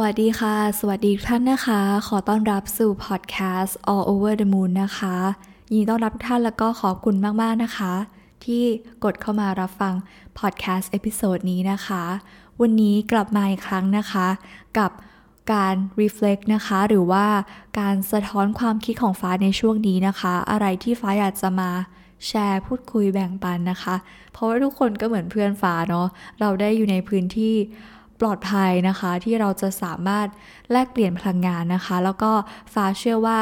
วัสดีค่ะ สวัสดีทุกท่านนะคะ ขอต้อนรับสู่พอดแคสต์ All Over the Moon นะคะยินดีต้อนรับทุกท่านแล้วก็ขอบคุณมากๆนะคะ ที่กดเข้ามารับฟังพอดแคสต์ episode นี้นะคะ วันนี้กลับมาอีกครั้งนะคะ กับการ reflect นะคะ หรือว่าการสะท้อนความคิดของฟ้าในช่วงนี้นะคะ อะไรที่ฟ้าอยากจะมาแชร์พูดคุยแบ่งปันนะคะ เพราะว่าทุกคนก็เหมือนเพื่อนฟ้าเนาะเราได้อยู่ในพื้นที่ ปลอดภัยนะคะ ที่เราจะสามารถแลกเปลี่ยนพลังงานนะคะ แล้วก็ฟ้าเชื่อว่า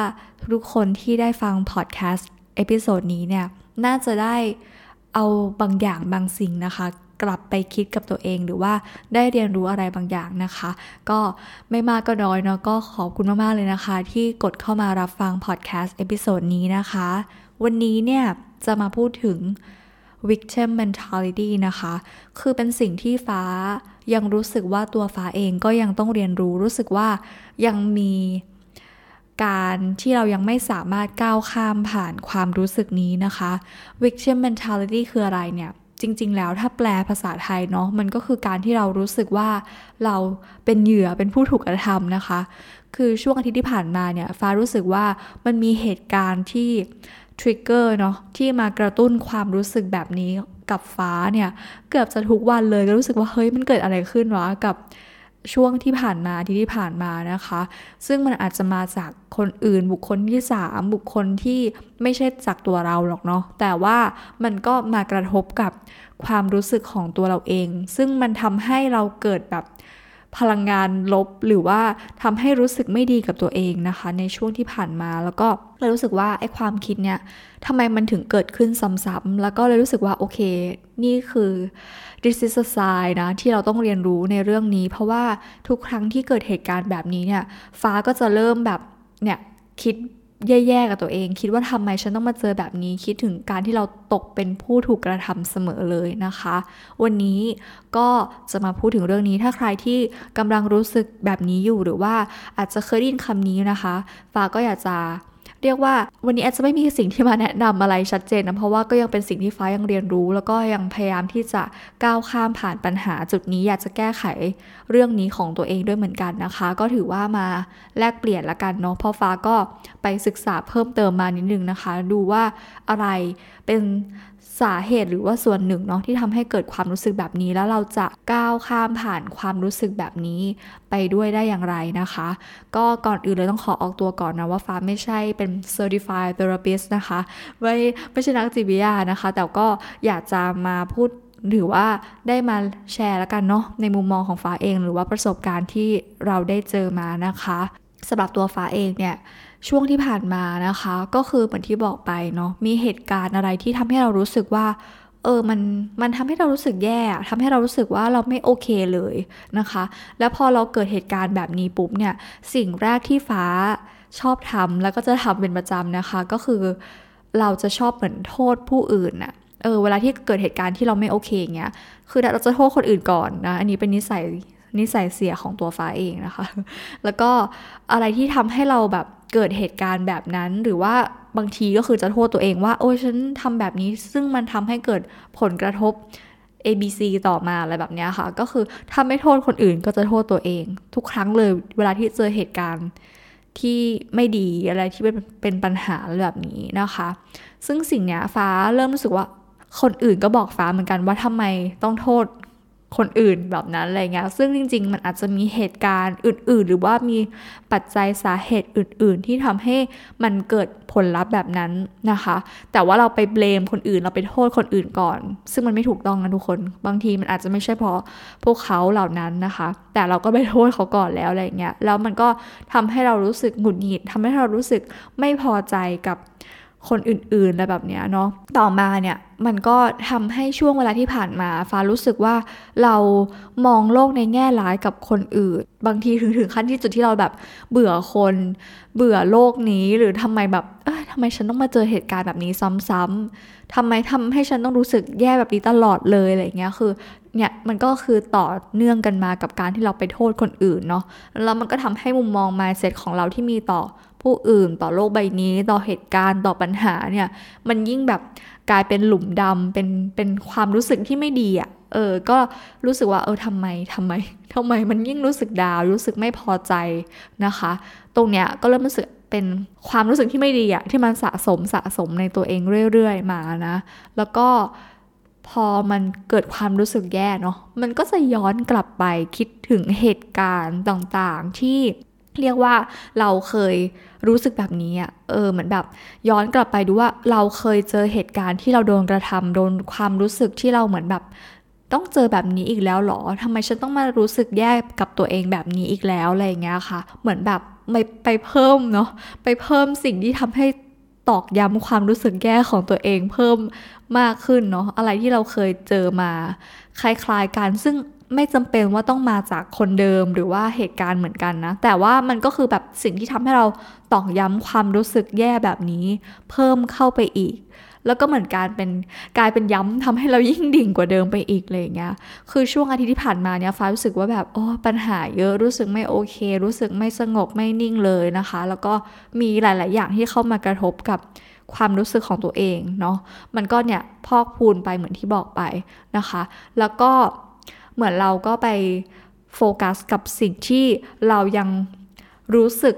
ทุกคนที่ได้ฟังพอดแคสต์ episode นี้เนี่ยน่าจะได้เอาบางอย่างบางสิ่งนะคะกลับไปคิดกับตัวเองหรือว่าได้เรียนรู้อะไรบางอย่างนะคะ ก็ไม่มากก็น้อยเนาะก็ขอบคุณมาก ๆ เลยนะคะ ที่กดเข้ามารับฟังพอดแคสต์เอพิโซดนี้นะคะ วันนี้เนี่ย จะมาพูดถึง victim mentality นะคะ คือเป็นสิ่งที่ฟ้า ยังรู้สึกว่าตัวฟ้าเองก็ยังต้องเรียนรู้รู้สึกว่ายังมีการที่เรายังไม่สามารถก้าวข้ามผ่านความรู้สึกนี้นะคะ victim mentality คืออะไรเนี่ยจริง ๆ แล้วถ้าแปลภาษาไทยเนาะมันก็คือการที่เรารู้สึกว่าเราเป็นเหยื่อเป็นผู้ถูกกระทำนะคะ คือช่วงอาทิตย์ที่ผ่านมาเนี่ยฟ้ารู้สึกว่ามันมีเหตุการณ์ที่ทริกเกอร์เนาะที่มากระตุ้นความรู้สึกแบบนี้ กับฟ้าเนี่ยเกือบจะทุกวันเลยก็รู้สึกว่าเฮ้ยมันเกิดอะไรขึ้นวะกับช่วงที่ผ่านมาที่ที่ผ่านมานะคะ ซึ่งมันอาจจะมาจากคนอื่นบุคคลที่สามบุคคลที่ไม่ใช่จากตัวเราหรอกเนาะแต่ว่ามันก็มากระทบกับความรู้สึกของตัวเราเอง ซึ่งมันทำให้เราเกิดแบบ พลังงานลบหรือว่าทำให้รู้สึกไม่ดีกับตัวเองนะคะ ในช่วงที่ผ่านมาแล้วก็เลยรู้สึกว่าไอ้ความคิดเนี่ยทำไมมันถึงเกิดขึ้นซ้ำๆแล้วก็เลยรู้สึกว่าโอเค นี่คือ this is a sign นะที่เราต้องเรียนรู้ในเรื่องนี้ เพราะว่าทุกครั้งที่เกิดเหตุการณ์แบบนี้เนี่ยฟ้าก็จะเริ่มแบบเนี่ยคิด แย่ๆกับตัวเอง คิดว่าทำไมฉันต้องมาเจอแบบนี้ คิดถึงการที่เราตกเป็นผู้ถูกกระทำเสมอเลยนะคะ วันนี้ก็จะมาพูดถึงเรื่องนี้ ถ้าใครที่กำลังรู้สึกแบบนี้อยู่หรือว่าอาจจะเคยได้ยินคำนี้นะคะฟ้าก็อยากจะ เรียกว่าวันนี้อาจจะไม่มีสิ่งที่มาแนะนำอะไรชัดเจนนะเพราะว่าก็ยังเป็นสิ่งที่ฟ้ายังเรียนรู้ แล้วก็ยังพยายามที่จะก้าวข้ามผ่านปัญหาจุดนี้อยากจะแก้ไขเรื่องนี้ของตัวเองด้วยเหมือนกันนะคะ ก็ถือว่ามาแลกเปลี่ยนละกันเนาะเพราะฟ้าก็ไปศึกษาเพิ่มเติมมานิดนึงนะคะ ดูว่าอะไรเป็น สาเหตุหรือว่าส่วนหนึ่งเนาะที่ทำให้เกิดความรู้สึกแบบนี้แล้วเราจะก้าวข้ามผ่านความรู้สึกแบบนี้ไปด้วยได้อย่างไรนะคะ ก็ก่อนอื่นเลยต้องขอออกตัวก่อนนะว่าฟ้าไม่ใช่เป็น certified therapist นะคะไม่ไม่ใช่นักจิตวิทยานะคะ แต่ก็อยากจะมาพูดหรือว่าได้มาแชร์แล้วกันเนาะในมุมมองของฟ้าเอง หรือว่าประสบการณ์ที่เราได้เจอมานะคะ สำหรับตัวฟ้าเองเนี่ยช่วงที่ผ่านมานะคะ ก็คือเหมือนที่บอกไปเนาะมีเหตุการณ์อะไรที่ทำให้เรารู้สึกว่า เออมันมันทำให้เรารู้สึกแย่ทำให้เรารู้สึกว่าเราไม่โอเคเลยนะคะ แล้วพอเราเกิดเหตุการณ์แบบนี้ปุ๊บเนี่ยสิ่งแรกที่ฟ้าชอบทำแล้วก็จะทำเป็นประจำนะคะ ก็คือเราจะชอบเหมือนโทษผู้อื่นน่ะเออเวลาที่เกิดเหตุการณ์ที่เราไม่โอเคเงี้ย คือเราจะโทษคนอื่นก่อนนะ อันนี้เป็นนิสัย นิสัยเสียของตัวฟ้าเองนะคะ แล้วก็อะไรที่ทำให้เราแบบเกิดเหตุการณ์แบบนั้น หรือว่าบางทีก็คือจะโทษตัวเองว่า โอ้ยฉันทำแบบนี้ ซึ่งมันทำให้เกิดผลกระทบ A B C ต่อมาอะไรแบบนี้ค่ะ ก็คือถ้าไม่โทษคนอื่นก็จะโทษตัวเอง ทุกครั้งเลยเวลาที่เจอเหตุการณ์ที่ไม่ดีอะไรที่เป็นเป็นปัญหาแบบนี้นะคะ ซึ่งสิ่งนี้ฟ้าเริ่มรู้สึกว่าคนอื่นก็บอกฟ้าเหมือนกันว่าทำไมต้องโทษ คนอื่นแบบนั้นอะไรเงี้ย ซึ่งจริง ๆ มันอาจจะมีเหตุการณ์อื่น ๆ หรือว่ามีปัจจัยสาเหตุอื่น ๆ ที่ทำให้มันเกิดผลลัพธ์แบบนั้นนะคะ แต่ว่าเราไปเบลมคนอื่น เราไปโทษคนอื่นก่อน ซึ่งมันไม่ถูกต้องนะทุกคน บางทีมันอาจจะไม่ใช่เพราะพวกเขาเหล่านั้นนะคะ แต่เราก็ไปโทษเขาก่อนแล้วอะไรเงี้ย แล้วมันก็ทำให้เรารู้สึกหงุดหงิดทำให้เรารู้สึกไม่พอใจกับ คนอื่นๆอะไรแบบนี้เนาะต่อมาเนี่ยมันก็ทำให้ช่วงเวลาที่ผ่านมาฟ้ารู้สึกว่าเรามองโลกในแง่ร้ายกับคนอื่น บางทีถึงถึงขั้นที่จุดที่เราแบบเบื่อคน เบื่อโลกนี้หรือทำไมแบบเอ้ยทำไมฉันต้องมาเจอเหตุการณ์แบบนี้ซ้ำๆทำไมทำให้ฉันต้องรู้สึกแย่แบบนี้ตลอดเลยอะไรเงี้ยคือเนี่ยมันก็คือต่อเนื่องกันมากับการที่เราไปโทษคนอื่นเนาะแล้วมันก็ทำให้มุมมอง mindset ของเราที่มีต่อ ผู้อื่นต่อโลกใบนี้ ต่อเหตุการณ์ต่อปัญหาเนี่ย มันยิ่งแบบกลายเป็นหลุมดำเป็นเป็นความรู้สึกที่ไม่ดีอะเออ ก็รู้สึกว่าเออทำไมทำไมทำไมมันยิ่งรู้สึกดาว รู้สึกไม่พอใจนะคะ ตรงเนี้ยก็เริ่มรู้สึกเป็นความรู้สึกที่ไม่ดีอะที่มันสะสมสะสมในตัวเองเรื่อยๆมานะ แล้วก็พอมันเกิดความรู้สึกแย่เนาะมันก็จะย้อนกลับไปคิดถึงเหตุการณ์ต่างๆ ที่ เรียกว่าเราเคยรู้สึกแบบนี้อะเออ เหมือนแบบ ย้อนกลับไปดูว่าเราเคยเจอเหตุการณ์ที่เราโดนกระทำโดนความรู้สึกที่เราเหมือนแบบ ต้องเจอแบบนี้อีกแล้วหรอทำไมฉันต้องมารู้สึกแย่กับตัวเองแบบนี้อีกแล้วอะไรอย่างเงี้ยค่ะ เหมือนแบบไปไปเพิ่มเนาะ ไปเพิ่มสิ่งที่ทำให้ตอกย้ำความรู้สึกแย่ของตัวเองเพิ่มมากขึ้นเนาะ อะไรที่เราเคยเจอมาคล้ายๆกัน ซึ่ง ไม่จำเป็นว่าต้องมาจากคนเดิมหรือว่าเหตุการณ์เหมือนกันนะ แต่ว่ามันก็คือแบบสิ่งที่ทำให้เราตอกย้ำความรู้สึกแย่แบบนี้ เพิ่มเข้าไปอีก แล้วก็เหมือนการเป็นกลายเป็นย้ำทำให้เรายิ่งดิ่งกว่าเดิมไปอีกเลยอย่างเงี้ยคือช่วงอาทิตย์ที่ผ่านมาเนี่ยฟ้ารู้สึกว่าแบบโอ้ปัญหาเยอะรู้สึกไม่โอเค รู้สึกไม่สงบไม่นิ่งเลยนะคะ แล้วก็มีหลาย ๆ อย่างที่เข้ามากระทบกับความรู้สึกของตัวเองเนาะมันก็เนี่ยพอกพูนไปเหมือนที่บอกไปนะคะ แล้วก็ เหมือนเราก็ไปโฟกัสกับสิ่งที่เรายังรู้สึก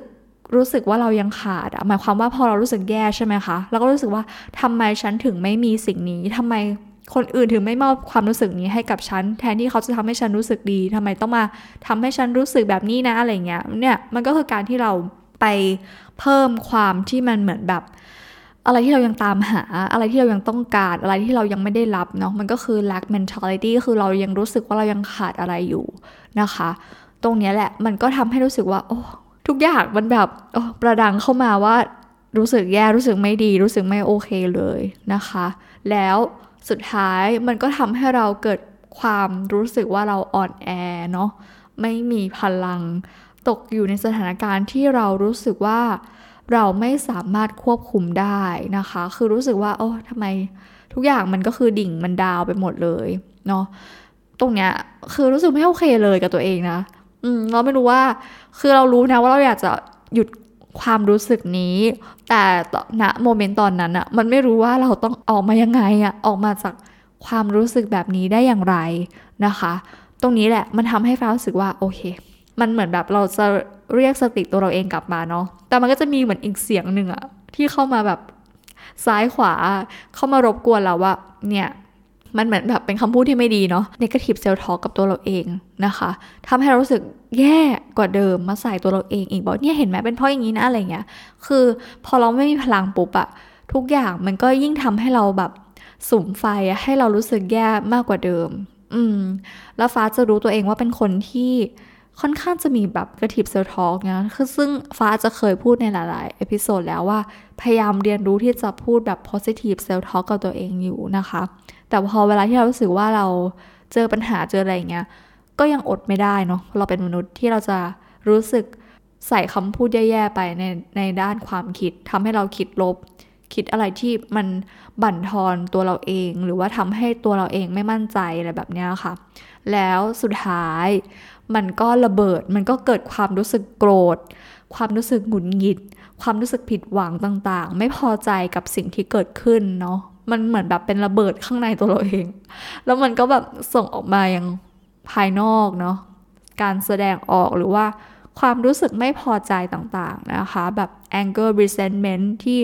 รู้สึกว่าเรายังขาดอะหมายความว่าพอเรารู้สึกแย่ใช่ไหมคะเราก็รู้สึกว่าทำไมฉันถึงไม่มีสิ่งนี้ทำไมคนอื่นถึงไม่มอบความรู้สึกนี้ให้กับฉัน แทนที่เขาจะทำให้ฉันรู้สึกดีทำไมต้องมาทำให้ฉันรู้สึกแบบนี้นะอะไรเงี้ยเนี่ยมันก็คือการที่เราไปเพิ่มความที่มันเหมือนแบบ อะไรที่เรายังตามหาอะไรที่เรายังต้องการอะไรที่เรายังไม่ได้รับเนาะมันก็คือ lack mentality คือเรายังรู้สึกว่าเรายังขาดอะไรอยู่นะคะ ตรงนี้แหละมันก็ทำให้รู้สึกว่า โอ้ทุกอย่างมันแบบโอ้ประดังเข้ามาว่ารู้สึกแย่รู้สึกไม่ดี รู้สึกไม่โอเคเลยนะคะ แล้วสุดท้ายมันก็ทำให้เราเกิดความรู้สึกว่าเราอ่อนแอเนาะไม่มีพลังตกอยู่ในสถานการณ์ที่เรารู้สึกว่า เราไม่สามารถควบคุมได้นะคะ คือรู้สึกว่าโอ้ทำไมทุกอย่างมันก็คือดิ่งมันดาวไปหมดเลยเนาะตรงเนี้ยคือรู้สึกไม่โอเคเลยกับตัวเองนะ อืมเราไม่รู้ว่า คือเรารู้นะว่าเราอยากจะหยุดความรู้สึกนี้ แต่ณโมเมนต์ตอนนั้นอะมันไม่รู้ว่าเราต้องออกมายังไงอะออกมาจากความรู้สึกแบบนี้ได้อย่างไรนะคะ ตรงนี้แหละมันทำให้ฟ้ารู้สึกว่าโอเค มันเหมือนแบบเราจะ เรียกสติตัวเราเองกลับมาเนาะ แต่มันก็จะมีเหมือนอีกเสียงหนึ่งอะที่เข้ามาแบบซ้ายขวาเข้ามารบกวนเราว่าเนี่ยมันเหมือนแบบเป็นคำพูดที่ไม่ดีเนาะ negative self talk กับตัวเราเองนะคะทำให้เรารู้สึกแย่กว่าเดิมมาใส่ตัวเราเองอีกบอกเนี่ยเห็นไหมเป็นเพราะอย่างนี้นะอะไรเงี้ย คือพอเราไม่มีพลังปุ๊บอะทุกอย่างมันก็ยิ่งทำให้เราแบบสุมไฟให้เรารู้สึกแย่มากกว่าเดิม อืม แล้วฟ้าจะรู้ตัวเองว่าเป็นคนที่ ค่อนข้างจะมีแบบ negative self talk นะคือซึ่งฟ้าจะเคยพูดในหลาย ๆ episode แล้วว่า พยายามเรียนรู้ที่จะพูดแบบ positive self talk กับตัวเองอยู่นะคะ แต่พอเวลาที่เรารู้สึกว่าเราเจอปัญหาเจออะไรอย่างเงี้ย ก็ยังอดไม่ได้เนาะ เราเป็นมนุษย์ที่เราจะรู้สึกใส่คำพูดแย่ ๆ ไปในในด้านความคิดทำให้เราคิดลบ คิดอะไรที่มันบั่นทอนตัวเราเอง หรือว่าทำให้ตัวเราเองไม่มั่นใจอะไรแบบนี้ค่ะ แล้วสุดท้าย มันก็ระเบิด มันก็เกิดความรู้สึกโกรธ ความรู้สึกหงุดหงิด ความรู้สึกผิดหวังต่างๆ ไม่พอใจกับสิ่งที่เกิดขึ้นเนาะ มันเหมือนแบบเป็นระเบิดข้างในตัวเราเอง แล้วมันก็แบบส่งออกมาอย่างภายนอกเนาะ การแสดงออกหรือว่า ความรู้สึกไม่พอใจต่างๆนะคะ แบบ anger resentment ที่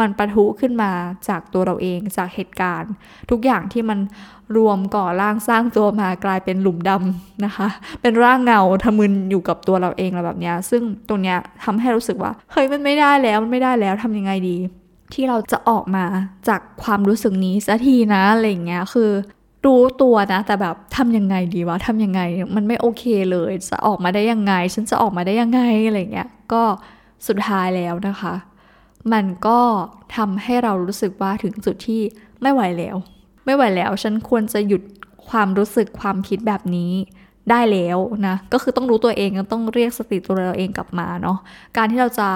มันปะทุขึ้นมาจากตัวเราเองจากเหตุการณ์ ทุกอย่างที่มันรวมก่อร่างสร้างตัวมากลายเป็นหลุมดำนะคะ เป็นร่างเงาทะมึนอยู่กับตัวเราเองอะไรแบบนี้ซึ่งตรงเนี้ยทำให้รู้สึกว่าเฮ้ยมันไม่ได้แล้วมันไม่ได้แล้วทำยังไงดีที่เราจะออกมาจากความรู้สึกนี้สักทีนะอะไรเงี้ยคือ รู้ตัวนะ แต่แบบทำยังไงดีวะทำยังไง มันไม่โอเคเลย จะออกมาได้ยังไง ฉันจะออกมาได้ยังไงอะไรเงี้ยก็สุดท้ายแล้วนะคะ มันก็ทำให้เรารู้สึกว่าถึงจุดที่ไม่ไหวแล้ว ไม่ไหวแล้ว ฉันควรจะหยุดความรู้สึกความคิดแบบนี้ได้แล้วนะ ก็คือต้องรู้ตัวเองต้องเรียกสติตัวเราเองกลับมาเนาะการที่เราจะ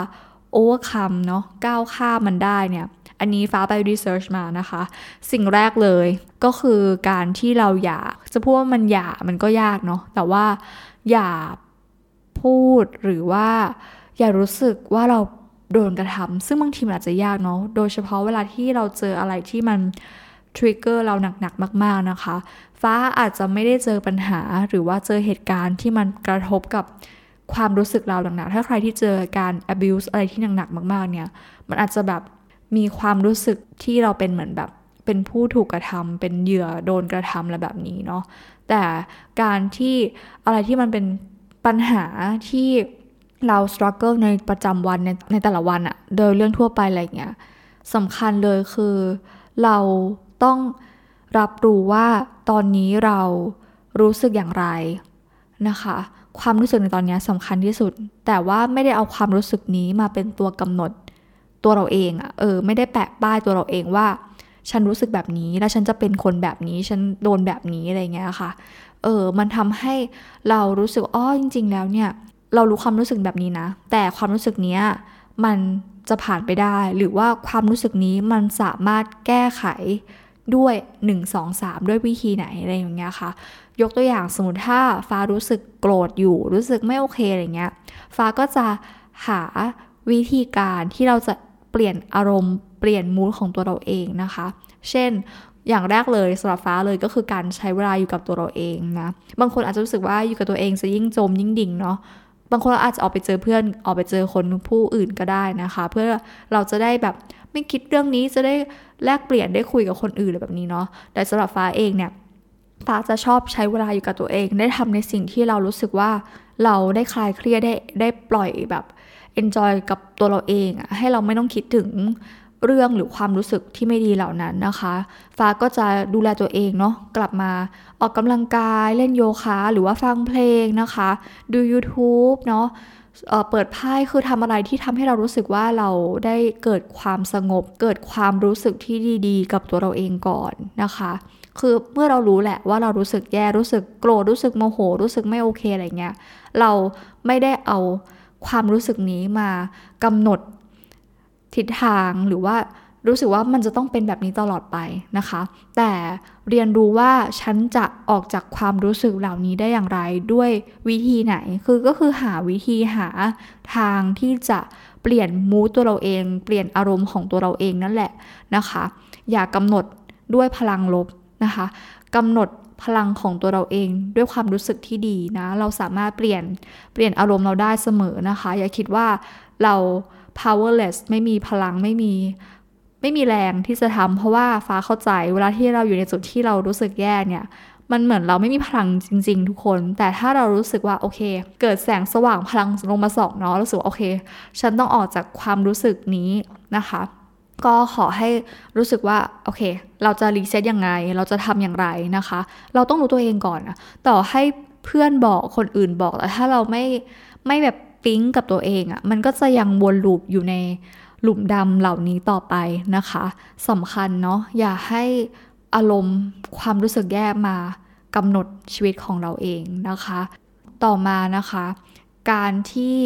โอเวอร์คัมเนาะก้าวข้ามมันได้เนี่ย อันนี้ฟ้าไปรีเสิร์ชมานะคะ สิ่งแรกเลยก็คือการที่เราอย่าจะพูดว่ามันอย่ามันก็ยากเนาะแต่ว่าอย่าพูดหรือว่า อย่ารู้สึกว่าเราโดนกระทำซึ่งบางทีมันอาจจะยากเนาะโดยเฉพาะเวลาที่เราเจออะไรที่มันทริกเกอร์เราหนักๆมาก ๆนะคะ ฟ้าอาจจะไม่ได้เจอปัญหาหรือว่าเจอเหตุการณ์ที่มันกระทบกับความรู้สึกเราหนักๆถ้าใครที่เจอการ abuse อะไรที่หนักๆมาก ๆ เนี่ย มันอาจจะแบบ มีความรู้สึกที่เราเป็นเหมือนแบบเป็นผู้ถูกกระทำเป็นเหยื่อโดนกระทำอะไรแบบนี้เนาะแต่การที่อะไรที่มันเป็นปัญหาที่เรา struggle ในประจำวันในในแต่ละวันอะโดยเรื่องทั่วไปอะไรเงี้ยสำคัญเลยคือเราต้องรับรู้ว่าตอนนี้เรารู้สึกอย่างไรนะคะ ความรู้สึกในตอนนี้สำคัญที่สุด แต่ว่าไม่ได้เอาความรู้สึกนี้มาเป็นตัวกำหนด ตัวเราเองอะเออไม่ได้แปะป้ายตัวเราเองว่า ฉันรู้สึกแบบนี้แล้วฉันจะเป็นคนแบบนี้ฉันโดนแบบนี้อะไรเงี้ยค่ะ เออมันทำให้เรารู้สึกอ๋อจริง ๆ แล้วเนี่ย เรารู้ความรู้สึกแบบนี้นะ แต่ความรู้สึกเนี้ยมันจะผ่านไปได้ หรือว่าความรู้สึกนี้มันสามารถแก้ไขด้วย 1 2 3 ด้วยวิธีไหนอะไรอย่างเงี้ยค่ะ ยกตัวอย่างสมมติถ้าฟ้ารู้สึกโกรธอยู่ รู้สึกไม่โอเคอะไรเงี้ย ฟ้าก็จะหาวิธีการที่เราจะ เปลี่ยนอารมณ์เปลี่ยนมูดของตัวเราเองนะคะ เช่นอย่างแรกเลยสำหรับฟ้าเลยก็คือการใช้เวลาอยู่กับตัวเราเองนะ บางคนอาจจะรู้สึกว่าอยู่กับตัวเองจะยิ่งจมยิ่งดิ่งเนาะบางคนอาจจะออกไปเจอเพื่อนออกไปเจอคนผู้อื่นก็ได้นะคะ เพื่อเราจะได้แบบไม่คิดเรื่องนี้จะได้แลกเปลี่ยนได้คุยกับคนอื่นอะไรแบบนี้เนาะแต่สำหรับฟ้าเองเนี่ยฟ้าจะชอบใช้เวลาอยู่กับตัวเอง ได้ทำในสิ่งที่เรารู้สึกว่าเราได้คลายเครียดได้ได้ปล่อยแบบ enjoy กับตัวเราเองอะให้เราไม่ต้องคิดถึงเรื่องหรือความรู้สึกที่ไม่ดีเหล่านั้นนะคะ ฟ้าก็จะดูแลตัวเองเนาะกลับมาออกกำลังกายเล่นโยคะหรือว่าฟังเพลงนะคะ ดู YouTube เนาะเปิดไพ่คือทำอะไรที่ทำให้เรารู้สึกว่าเราได้เกิดความสงบ เกิดความรู้สึกที่ดีๆ กับตัวเราเองก่อนนะคะ คือเมื่อเรารู้แหละว่าเรารู้สึกแย่รู้สึกโกรธรู้สึกโมโห รู้สึกไม่โอเคอะไรเงี้ยเราไม่ได้เอา ความรู้สึกนี้มากำหนดทิศทางหรือว่ารู้สึกว่ามันจะต้องเป็นแบบนี้ตลอดไปนะคะ แต่เรียนรู้ว่าฉันจะออกจากความรู้สึกเหล่านี้ได้อย่างไรด้วยวิธีไหน คือก็คือหาวิธีหาทางที่จะเปลี่ยนมูตัวเราเอง เปลี่ยนอารมณ์ของตัวเราเองนั่นแหละนะคะ อย่ากำหนดด้วยพลังลบนะคะกำหนด พลังของตัวเราเองด้วยความรู้สึกที่ดีนะ เราสามารถเปลี่ยนเปลี่ยนอารมณ์เราได้เสมอนะคะ อย่าคิดว่าเรา powerless ไม่มีพลังไม่มีไม่มีแรงที่จะทำเพราะว่าฟ้าเข้าใจเวลาที่เราอยู่ในจุดที่เรารู้สึกแย่เนี่ยมันเหมือนเราไม่มีพลังจริง ๆ ทุกคน แต่ถ้าเรารู้สึกว่าโอเค เกิดแสงสว่างพลังลงมาส่องเนาะรู้สึกว่าโอเค ฉันต้องออกจากความรู้สึกนี้นะคะ ก็ขอให้รู้สึกว่าโอเค เราจะรีเซ็ตยังไง เราจะทำอย่างไรนะคะ เราต้องรู้ตัวเองก่อนนะต่อให้เพื่อนบอกคนอื่นบอกแต่ถ้าเราไม่ไม่แบบปิ๊งกับตัวเองอะ่ะมันก็จะยังวนลูปอยู่ในหลุมดำเหล่านี้ต่อไปนะคะสำคัญเนาะอย่าให้อารมณ์ความรู้สึกแย่มากำหนดชีวิตของเราเองนะคะ ต่อมานะคะ การที่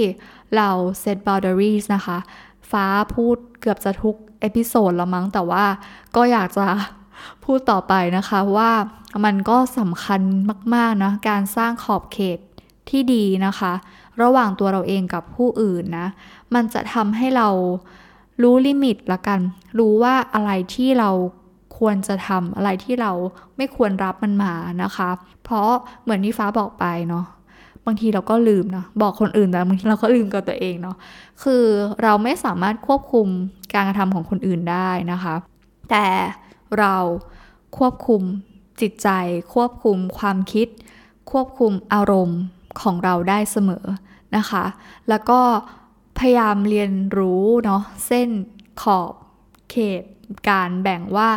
เรา set boundaries นะคะ ฟ้าพูดเกือบจะทุก เอพิโซดแล้วมั้งแต่ว่าก็อยากจะพูดต่อไปนะคะว่ามันก็สำคัญมากๆนะการสร้างขอบเขตที่ดีนะคะ ระหว่างตัวเราเองกับผู้อื่นนะ มันจะทำให้เรารู้ลิมิตละกัน รู้ว่าอะไรที่เราควรจะทำอะไรที่เราไม่ควรรับมันมานะคะ เพราะเหมือนที่ฟ้าบอกไปเนาะบางทีเราก็ลืมนะบอกคนอื่นแต่บางทีเราก็ลืมกับตัวเองเนาะคือเราไม่สามารถควบคุม การกระทำของคนอื่นได้นะคะ แต่เราควบคุมจิตใจ ควบคุมความคิด ควบคุมอารมณ์ของเราได้เสมอนะคะ แล้วก็พยายามเรียนรู้เนาะเส้นขอบเขตการแบ่งว่า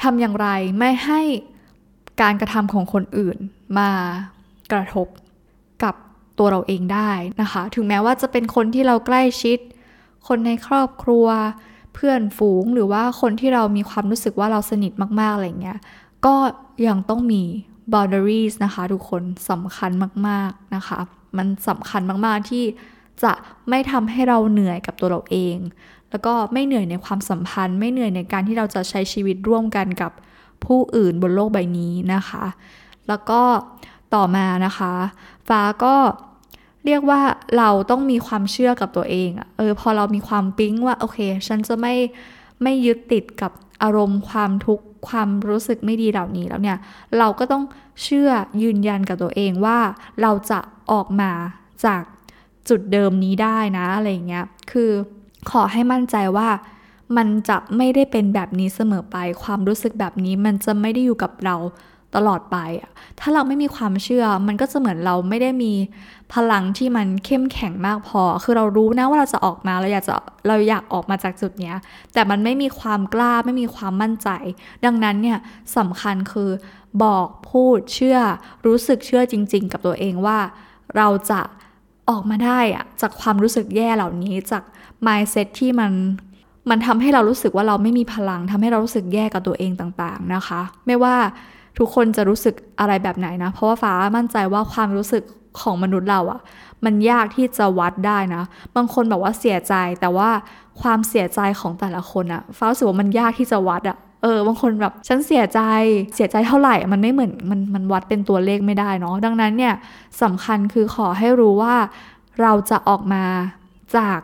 ทำอย่างไรไม่ให้การกระทำของคนอื่นมากระทบกับตัวเราเองได้นะคะ ถึงแม้ว่าจะเป็นคนที่เราใกล้ชิด คนในครอบครัว เพื่อนฝูงหรือว่าคนที่เรามีความรู้สึกว่าเราสนิทมากๆอะไรเงี้ยก็ยังต้องมี boundaries นะคะทุกคนสำคัญมากๆนะคะ มันสำคัญมากๆที่จะไม่ทำให้เราเหนื่อยกับตัวเราเอง แล้วก็ไม่เหนื่อยในความสัมพันธ์ ไม่เหนื่อยในการที่เราจะใช้ชีวิตร่วมกันกับผู้อื่นบนโลกใบนี้นะคะ แล้วก็ต่อมานะคะ ฟ้าก็ เรียกว่าเราต้องมีความเชื่อกับตัวเองอะเออพอเรามีความปิ๊งว่าโอเค ฉันจะไม่ไม่ยึดติดกับอารมณ์ความทุกข์ความรู้สึกไม่ดีเหล่านี้แล้วเนี่ย เราก็ต้องเชื่อยืนยันกับตัวเองว่าเราจะออกมาจากจุดเดิมนี้ได้นะอะไรเงี้ยคือขอให้มั่นใจว่ามันจะไม่ได้เป็นแบบนี้เสมอไป ความรู้สึกแบบนี้มันจะไม่ได้อยู่กับเรา ตลอดไปอะถ้าเราไม่มีความเชื่อ มันก็จะเหมือนเราไม่ได้มีพลังที่มันเข้มแข็งมากพอ คือเรารู้นะว่าเราจะออกมาเราอยากจะเราอยากออกมาจากจุดเนี้ย แต่มันไม่มีความกล้าไม่มีความมั่นใจ ดังนั้นเนี่ยสำคัญคือบอกพูดเชื่อรู้สึกเชื่อจริง ๆ กับตัวเองว่า เราจะออกมาได้อะจากความรู้สึกแย่เหล่านี้จาก mindset ที่มันมันทำให้เรารู้สึกว่าเราไม่มีพลังทำให้เรารู้สึกแย่กับตัวเองต่างๆนะคะ ไม่ว่า ทุกคนจะรู้สึกอะไรแบบไหนนะ เพราะว่าฟ้ามั่นใจว่าความรู้สึกของมนุษย์เราอะมันยากที่จะวัดได้นะ บางคนบอกว่าเสียใจแต่ว่าความเสียใจของแต่ละคนอะฟ้ารู้สึกว่ามันยากที่จะวัดอะเออบางคนแบบฉันเสียใจเสียใจเท่าไหร่ มันไม่เหมือนมันมันวัดเป็นตัวเลขไม่ได้เนาะดังนั้นเนี่ยสำคัญคือขอให้รู้ว่าเราจะออกมาจาก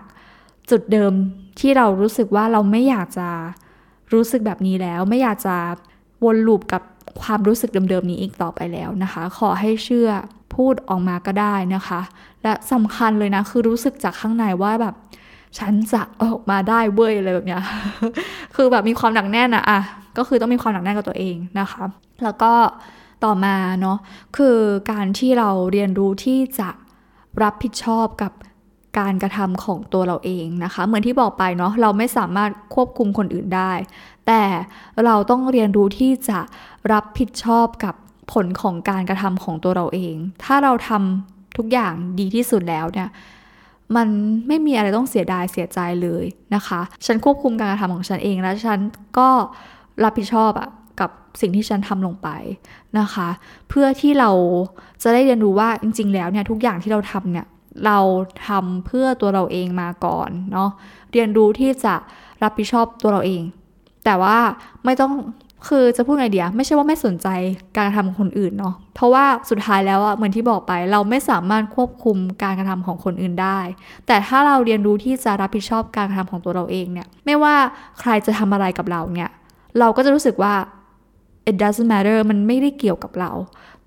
จุดเดิมที่เรารู้สึกว่าเราไม่อยากจะรู้สึกแบบนี้แล้ว ไม่อยากจะวนลูปกับ ความรู้สึกเดิมๆนี้อีกต่อไปแล้วนะคะ ขอให้เชื่อพูดออกมาก็ได้นะคะ และสำคัญเลยนะ คือรู้สึกจากข้างในว่าแบบ ฉันจะออกมาได้เว้ยอะไรแบบเนี้ยคือแบบมีความหนักแน่นอะอะก็คือต้องมีความหนักแน่นกับตัวเองนะคะ แล้วก็ต่อมาเนาะคือการที่เราเรียนรู้ที่จะรับผิดชอบกับ การกระทำของตัวเราเองนะคะ เหมือนที่บอกไปเนาะเราไม่สามารถควบคุมคนอื่นได้ แต่เราต้องเรียนรู้ที่จะรับผิดชอบกับผลของการกระทำของตัวเราเอง ถ้าเราทำทุกอย่างดีที่สุดแล้วเนี่ยมันไม่มีอะไรต้องเสียดายเสียใจเลยนะคะ ฉันควบคุมการกระทำของฉันเองแล้วฉันก็รับผิดชอบอะกับสิ่งที่ฉันทำลงไปนะคะ เพื่อที่เราจะได้เรียนรู้ว่าจริง ๆ แล้วเนี่ยทุกอย่างที่เราทำเนี่ย เราทำเพื่อตัวเราเองมาก่อนเนาะเรียนรู้ที่จะรับผิดชอบตัวเราเอง แต่ว่าไม่ต้องคือจะพูดไงเดียไม่ใช่ว่าไม่สนใจการกระทำของคนอื่นเนาะเพราะว่าสุดท้ายแล้วอะเหมือนที่บอกไป เราไม่สามารถควบคุมการกระทำของคนอื่นได้ แต่ถ้าเราเรียนรู้ที่จะรับผิดชอบการกระทำของตัวเราเองเนี่ย ไม่ว่าใครจะทำอะไรกับเราเนี่ย เราก็จะรู้สึกว่า it doesn't matter มันไม่ได้เกี่ยวกับเรา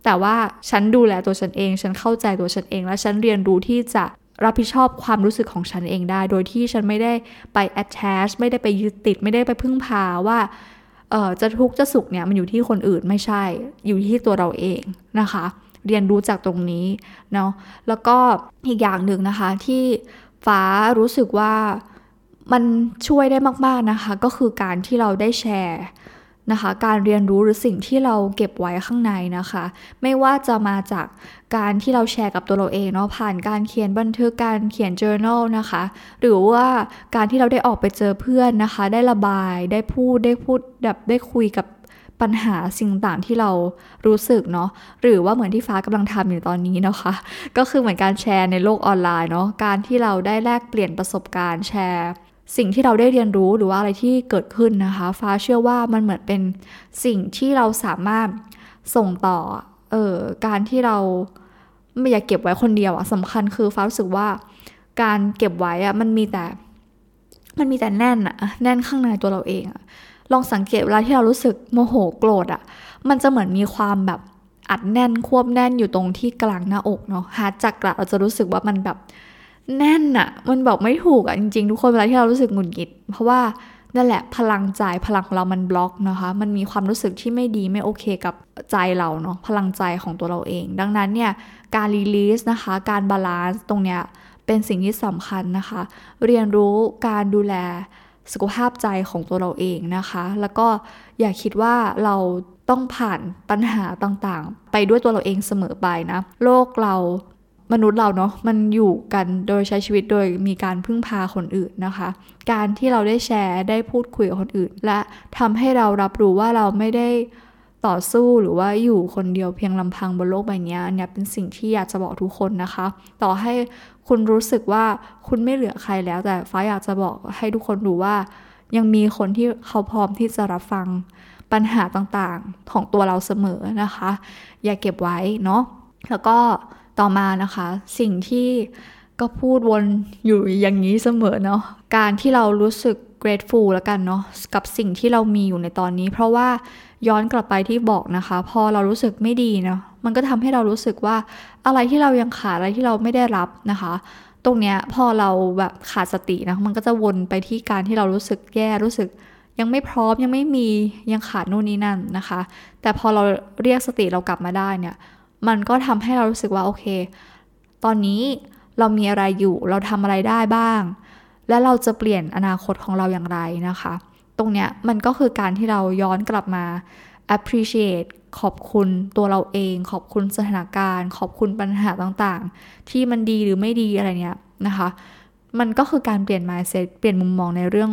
แต่ว่าฉันดูแลตัวฉันเอง ฉันเข้าใจตัวฉันเอง และฉันเรียนรู้ที่จะรับผิดชอบความรู้สึกของฉันเองได้ โดยที่ฉันไม่ได้ไป attach ไม่ได้ไปยึดติด ไม่ได้ไปพึ่งพาว่าเออจะทุกข์จะสุขเนี่ยมันอยู่ที่คนอื่นไม่ใช่ อยู่ที่ตัวเราเองนะคะ เรียนรู้จากตรงนี้เนาะแล้วก็อีกอย่างหนึ่งนะคะที่ฟ้ารู้สึกว่ามันช่วยได้มาก ๆ นะคะ ก็คือการที่เราได้แชร์ นะคะการเรียนรู้หรือสิ่งที่เราเก็บไว้ข้างในนะคะ ไม่ว่าจะมาจากการที่เราแชร์กับตัวเราเองเนาะผ่านการเขียนบันทึกการเขียน journal นะคะ หรือว่าการที่เราได้ออกไปเจอเพื่อนนะคะ ได้ระบายได้พูดได้พูดแบบได้คุยกับปัญหาสิ่งต่างที่เรารู้สึกเนาะหรือว่าเหมือนที่ฟ้ากำลังทำอยู่ตอนนี้นะคะ ก็คือเหมือนการแชร์ในโลกออนไลน์เนาะการที่เราได้แลกเปลี่ยนประสบการณ์แชร์ สิ่งที่เราได้เรียนรู้หรือว่าอะไรที่เกิดขึ้นนะคะ ฟ้าเชื่อว่ามันเหมือนเป็นสิ่งที่เราสามารถส่งต่อเออการที่เราไม่อยากเก็บไว้คนเดียวอะสำคัญคือฟ้ารู้สึกว่าการเก็บไว้อะมันมีแต่ มันมีแต่แน่นอะแน่นข้างในตัวเราเองอะลองสังเกตเวลาที่เรารู้สึกโมโหโกรธอะมันจะเหมือนมีความแบบอัดแน่นควบแน่นอยู่ตรงที่กลางหน้าอกเนาะหาจักระเราจะรู้สึกว่ามันแบบ แน่นอะมันบอกไม่ถูกอะจริงๆ ทุกคนเวลาที่เรารู้สึกหงุดหงิด เพราะว่านั่นแหละพลังใจพลังของเรามันบล็อกนะคะ มันมีความรู้สึกที่ไม่ดีไม่โอเคกับใจเราเนาะพลังใจของตัวเราเอง ดังนั้นเนี่ยการ release นะคะ การ balance ตรงเนี้ยเป็นสิ่งที่สำคัญนะคะ เรียนรู้การดูแลสุขภาพใจของตัวเราเองนะคะ แล้วก็อย่าคิดว่าเราต้องผ่านปัญหาต่างๆ ไปด้วยตัวเราเองเสมอไปนะ โลกเรา มนุษย์เราเนาะมันอยู่กันโดยใช้ชีวิตโดยมีการพึ่งพาคนอื่นนะคะ การที่เราได้แชร์ได้พูดคุยกับคนอื่น และทำให้เรารับรู้ว่าเราไม่ได้ต่อสู้หรือว่าอยู่คนเดียวเพียงลำพังบนโลกใบนี้เนี่ยเป็นสิ่งที่อยากจะบอกทุกคนนะคะ ต่อให้คุณรู้สึกว่าคุณไม่เหลือใครแล้ว แต่ฟ้าอยากจะบอกให้ทุกคนรู้ว่า ยังมีคนที่เขาพร้อมที่จะรับฟังปัญหาต่างๆของตัวเราเสมอนะคะ อย่าเก็บไว้เนาะแล้วก็ ต่อมานะคะ สิ่งที่ก็พูดวนอยู่อย่างนี้เสมอเนาะการที่เรารู้สึก grateful แล้วกันเนาะกับสิ่งที่เรามีอยู่ในตอนนี้ เพราะว่าย้อนกลับไปที่บอกนะคะ พอเรารู้สึกไม่ดีเนาะมันก็ทำให้เรารู้สึกว่าอะไรที่เรายังขาดอะไรที่เราไม่ได้รับนะคะ ตรงเนี้ยพอเราแบบขาดสตินะมันก็จะวนไปที่การที่เรารู้สึกแย่รู้สึกยังไม่พร้อมยังไม่มียังขาดนู่นนี่นั่นนะคะ แต่พอเราเรียกสติเรากลับมาได้เนี่ย มันก็ทำให้เรารู้สึกว่าโอเค ตอนนี้เรามีอะไรอยู่ เราทำอะไรได้บ้าง และเราจะเปลี่ยนอนาคตของเราอย่างไรนะคะ ตรงเนี้ยมันก็คือการที่เราย้อนกลับมา appreciate ขอบคุณตัวเราเอง ขอบคุณสถานการณ์ ขอบคุณปัญหาต่างๆ ที่มันดีหรือไม่ดีอะไรเนี้ยนะคะ มันก็คือการเปลี่ยน mindset เปลี่ยนมุมมองในเรื่อง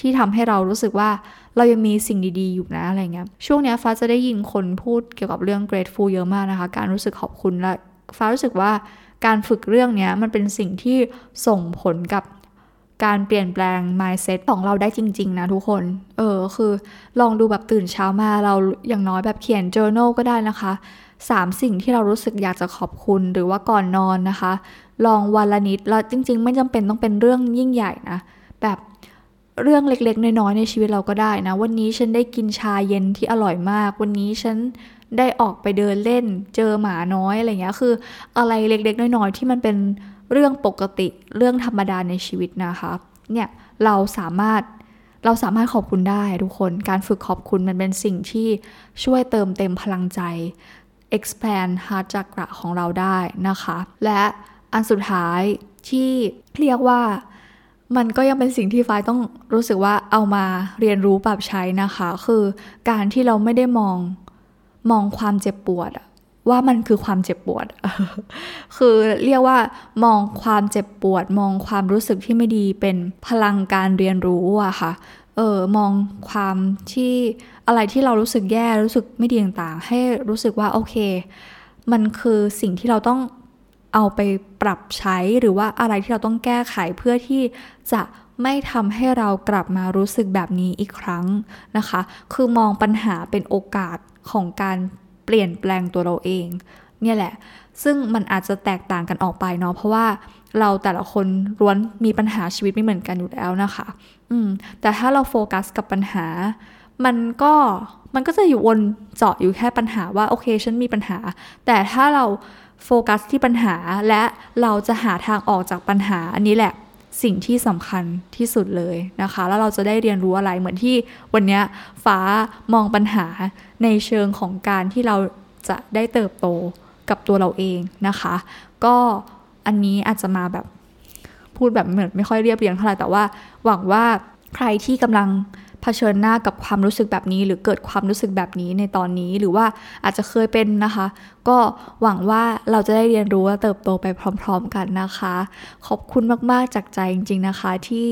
ที่ทำให้เรารู้สึกว่า เรายังมีสิ่งดีๆอยู่นะอะไรเงี้ยช่วงนี้ฟ้าจะได้ยินคนพูดเกี่ยวกับเรื่อง grateful เยอะมากนะคะ การรู้สึกขอบคุณและฟ้ารู้สึกว่าการฝึกเรื่องนี้มันเป็นสิ่งที่ส่งผลกับการเปลี่ยนแปลง mindset ของเราได้จริง ๆ นะทุกคน เออ คือลองดูแบบตื่นเช้ามาเราอย่างน้อยแบบเขียน journal ก็ได้นะคะสามสิ่งที่เรารู้สึกอยากจะขอบคุณหรือว่าก่อนนอนนะคะ ลองวันละนิด แล้วจริง ๆ ไม่จำเป็นต้องเป็นเรื่องยิ่งใหญ่นะ แบบ เรื่องเล็กๆ น้อยๆในชีวิตเราก็ได้นะ วันนี้ฉันได้กินชาเย็นที่อร่อยมาก วันนี้ฉันได้ออกไปเดินเล่น เจอหมาน้อยอะไรเงี้ยคืออะไรเล็กๆ น้อยๆที่มันเป็นเรื่องปกติเรื่องธรรมดาในชีวิตนะคะเนี่ยเราสามารถเราสามารถขอบคุณได้ทุกคน การฝึกขอบคุณมันเป็นสิ่งที่ช่วยเติมเต็มพลังใจ expand heart chakra ของเราได้นะคะ และอันสุดท้ายที่เรียกว่า มันก็ยังเป็นสิ่งที่ฟ้าต้องรู้สึกว่าเอามาเรียนรู้ปรับใช้นะคะ คือการที่เราไม่ได้มองมองความเจ็บปวดว่ามันคือความเจ็บปวด คือเรียกว่ามองความเจ็บปวด มองความรู้สึกที่ไม่ดีเป็นพลังการเรียนรู้อะค่ะ เออมองความที่อะไรที่เรารู้สึกแย่รู้สึกไม่ดีต่างๆ ให้รู้สึกว่าโอเค มันคือสิ่งที่เราต้อง เอาไปปรับใช้หรือว่าอะไรที่เราต้องแก้ไขเพื่อที่จะไม่ทำให้เรากลับมารู้สึกแบบนี้อีกครั้งนะคะ คือมองปัญหาเป็นโอกาสของการเปลี่ยนแปลงตัวเราเอง เนี่ยแหละ ซึ่งมันอาจจะแตกต่างกันออกไปเนาะ เพราะว่าเราแต่ละคนล้วนมีปัญหาชีวิตไม่เหมือนกันอยู่แล้วนะคะ อืม แต่ถ้าเราโฟกัสกับปัญหา มันก็มันก็จะอยู่วนเจาะอยู่แค่ปัญหาว่าโอเคฉันมีปัญหา แต่ถ้าเรา โฟกัสที่ปัญหาและเราจะหาทางออกจากปัญหาอันนี้แหละสิ่งที่สำคัญที่สุดเลยนะคะ แล้วเราจะได้เรียนรู้อะไรเหมือนที่วันนี้ฟ้ามองปัญหาในเชิงของการที่เราจะได้เติบโตกับตัวเราเองนะคะ ก็อันนี้อาจจะมาแบบพูดแบบเหมือนไม่ค่อยเรียบเรียงเท่าไหร่แต่ว่าหวังว่าใครที่กำลัง เผชิญหน้ากับความรู้สึกแบบนี้ หรือเกิดความรู้สึกแบบนี้ในตอนนี้หรือว่าอาจจะเคยเป็นนะคะ ก็หวังว่าเราจะได้เรียนรู้และเติบโตไปพร้อม ๆ กันนะคะ ขอบคุณมากๆจากใจจริง ๆนะคะ ที่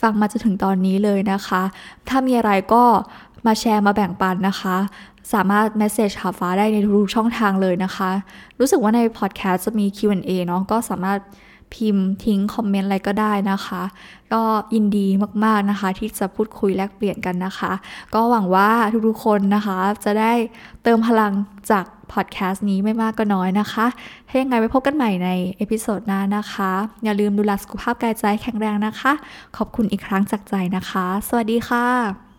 ฟังมาจนถึงตอนนี้เลยนะคะ ถ้ามีอะไรก็มาแชร์มาแบ่งปันนะคะ สามารถ message หาฟ้าได้ในทุกช่องทางเลยนะคะ รู้สึกว่าในพอดแคสต์จะมี Q&A เนาะก็สามารถ พิมพ์ทิ้งคอมเมนต์อะไรก็ได้นะคะ ก็ยินดีมากๆนะคะ ที่จะพูดคุยแลกเปลี่ยนกันนะคะ ก็หวังว่าทุกๆคนนะคะ จะได้เติมพลังจากพอดแคสต์นี้ไม่มากก็น้อยนะคะ ถ้ายังไงไปพบกันใหม่ใน episode หน้านะคะ อย่าลืมดูแลสุขภาพกายใจแข็งแรงนะคะ ขอบคุณอีกครั้งจากใจนะคะ สวัสดีค่ะ